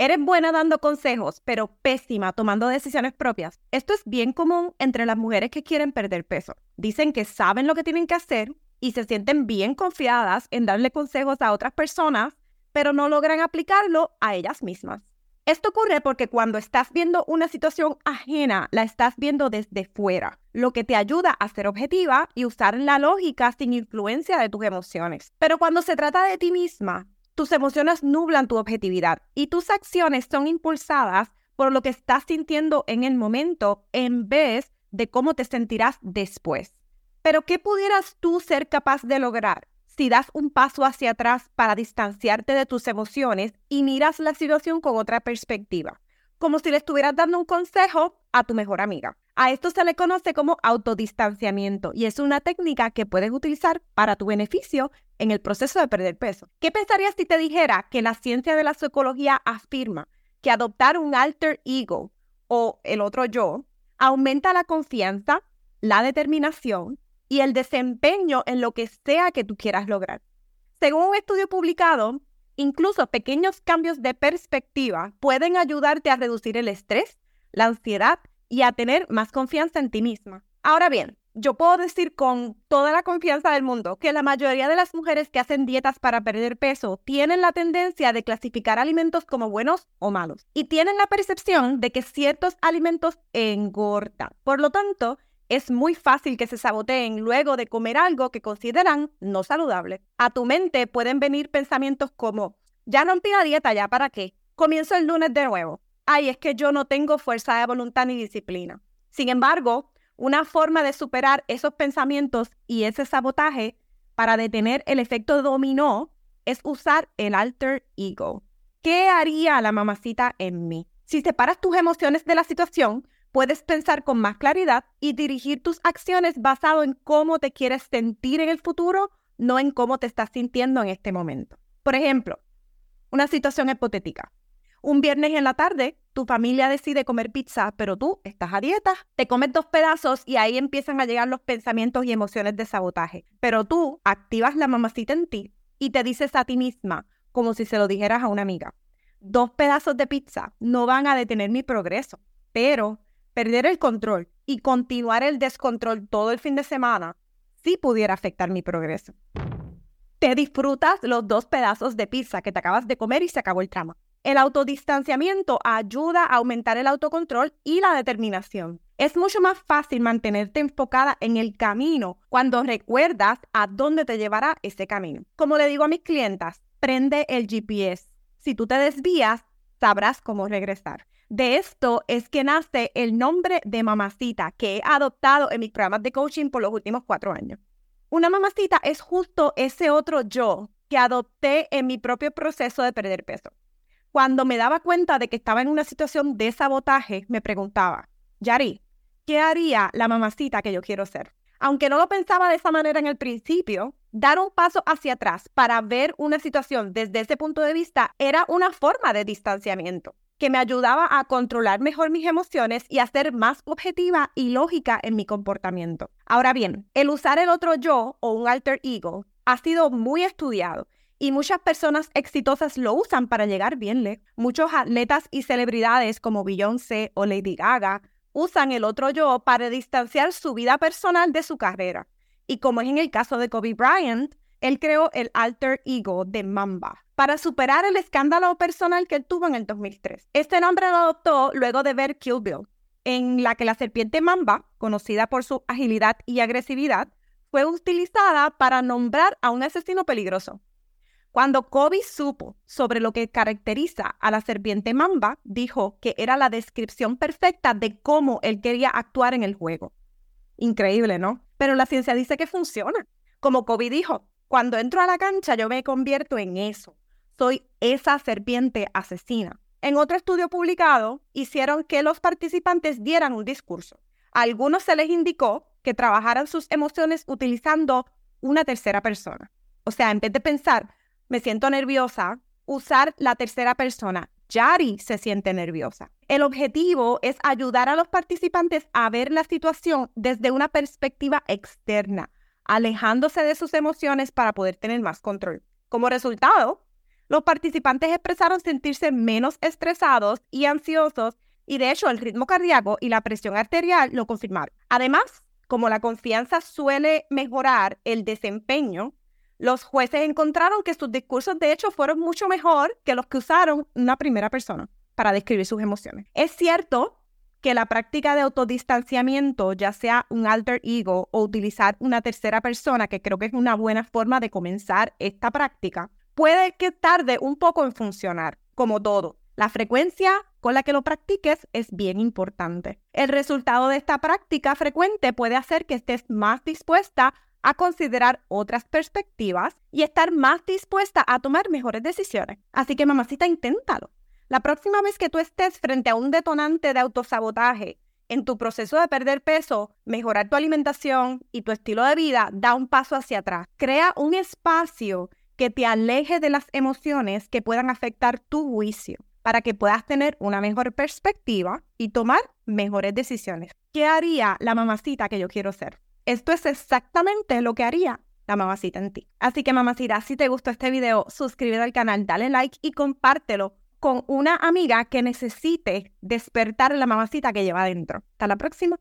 Eres buena dando consejos, pero pésima tomando decisiones propias. Esto es bien común entre las mujeres que quieren perder peso. Dicen que saben lo que tienen que hacer y se sienten bien confiadas en darle consejos a otras personas, pero no logran aplicarlo a ellas mismas. Esto ocurre porque cuando estás viendo una situación ajena, la estás viendo desde fuera, lo que te ayuda a ser objetiva y usar la lógica sin influencia de tus emociones. Pero cuando se trata de ti misma, tus emociones nublan tu objetividad y tus acciones son impulsadas por lo que estás sintiendo en el momento en vez de cómo te sentirás después. Pero ¿qué pudieras tú ser capaz de lograr si das un paso hacia atrás para distanciarte de tus emociones y miras la situación con otra perspectiva? Como si le estuvieras dando un consejo a tu mejor amiga. A esto se le conoce como autodistanciamiento y es una técnica que puedes utilizar para tu beneficio en el proceso de perder peso. ¿Qué pensarías si te dijera que la ciencia de la psicología afirma que adoptar un alter ego o el otro yo aumenta la confianza, la determinación y el desempeño en lo que sea que tú quieras lograr? Según un estudio publicado, incluso pequeños cambios de perspectiva pueden ayudarte a reducir el estrés, la ansiedad y a tener más confianza en ti misma. Ahora bien, yo puedo decir con toda la confianza del mundo que la mayoría de las mujeres que hacen dietas para perder peso tienen la tendencia de clasificar alimentos como buenos o malos y tienen la percepción de que ciertos alimentos engordan. Por lo tanto, es muy fácil que se saboteen luego de comer algo que consideran no saludable. A tu mente pueden venir pensamientos como, ya rompí la dieta, ¿ya para qué? Comienzo el lunes de nuevo ay, es que yo no tengo fuerza de voluntad ni disciplina. Sin embargo, una forma de superar esos pensamientos y ese sabotaje para detener el efecto dominó es usar el alter ego. ¿Qué haría la mamacita en mí? Si separas tus emociones de la situación, puedes pensar con más claridad y dirigir tus acciones basado en cómo te quieres sentir en el futuro, no en cómo te estás sintiendo en este momento. Por ejemplo, una situación hipotética. Un viernes en la tarde, tu familia decide comer pizza, pero tú estás a dieta, te comes dos pedazos y ahí empiezan a llegar los pensamientos y emociones de sabotaje. Pero tú activas la mamacita en ti y te dices a ti misma, como si se lo dijeras a una amiga, dos pedazos de pizza no van a detener mi progreso, pero perder el control y continuar el descontrol todo el fin de semana sí pudiera afectar mi progreso. Te disfrutas los dos pedazos de pizza que te acabas de comer y se acabó el trama. El autodistanciamiento ayuda a aumentar el autocontrol y la determinación. Es mucho más fácil mantenerte enfocada en el camino cuando recuerdas a dónde te llevará ese camino. Como le digo a mis clientas, prende el GPS. Si tú te desvías, sabrás cómo regresar. De esto es que nace el nombre de mamacita que he adoptado en mis programas de coaching por los últimos cuatro años. Una mamacita es justo ese otro yo que adopté en mi propio proceso de perder peso. Cuando me daba cuenta de que estaba en una situación de sabotaje, me preguntaba, Yari, ¿qué haría la mamacita que yo quiero ser? Aunque no lo pensaba de esa manera en el principio, dar un paso hacia atrás para ver una situación desde ese punto de vista era una forma de distanciamiento que me ayudaba a controlar mejor mis emociones y a ser más objetiva y lógica en mi comportamiento. Ahora bien, el usar el otro yo o un alter ego ha sido muy estudiado y muchas personas exitosas lo usan para llegar bien lejos. Muchos atletas y celebridades como Beyoncé o Lady Gaga usan el otro yo para distanciar su vida personal de su carrera. Y como es en el caso de Kobe Bryant, él creó el alter ego de Mamba para superar el escándalo personal que él tuvo en el 2003. Este nombre lo adoptó luego de ver Kill Bill, en la que la serpiente Mamba, conocida por su agilidad y agresividad, fue utilizada para nombrar a un asesino peligroso. Cuando Kobe supo sobre lo que caracteriza a la serpiente mamba, dijo que era la descripción perfecta de cómo él quería actuar en el juego. Increíble, ¿no? Pero la ciencia dice que funciona. Como Kobe dijo, cuando entro a la cancha yo me convierto en eso. Soy esa serpiente asesina. En otro estudio publicado, hicieron que los participantes dieran un discurso. A algunos se les indicó que trabajaran sus emociones utilizando una tercera persona. O sea, en vez de pensar, me siento nerviosa, usar la tercera persona. Yari se siente nerviosa. El objetivo es ayudar a los participantes a ver la situación desde una perspectiva externa, alejándose de sus emociones para poder tener más control. Como resultado, Los participantes expresaron sentirse menos estresados y ansiosos y de hecho el ritmo cardíaco y la presión arterial lo confirmaron. Además, como la confianza suele mejorar el desempeño, los jueces encontraron que sus discursos de hecho fueron mucho mejor que los que usaron una primera persona para describir sus emociones. Es cierto que la práctica de autodistanciamiento, ya sea un alter ego o utilizar una tercera persona, que creo que es una buena forma de comenzar esta práctica, puede que tarde un poco en funcionar, como todo. La frecuencia con la que lo practiques es bien importante. El resultado de esta práctica frecuente puede hacer que estés más dispuesta a considerar otras perspectivas y estar más dispuesta a tomar mejores decisiones. Así que mamacita, inténtalo. La próxima vez que tú estés frente a un detonante de autosabotaje en tu proceso de perder peso, mejorar tu alimentación y tu estilo de vida, da un paso hacia atrás. Crea un espacio que te aleje de las emociones que puedan afectar tu juicio para que puedas tener una mejor perspectiva y tomar mejores decisiones. ¿Qué haría la mamacita que yo quiero ser? Esto es exactamente lo que haría la mamacita en ti. Así que mamacita, si te gustó este video, suscríbete al canal, dale like y compártelo con una amiga que necesite despertar la mamacita que lleva adentro. Hasta la próxima.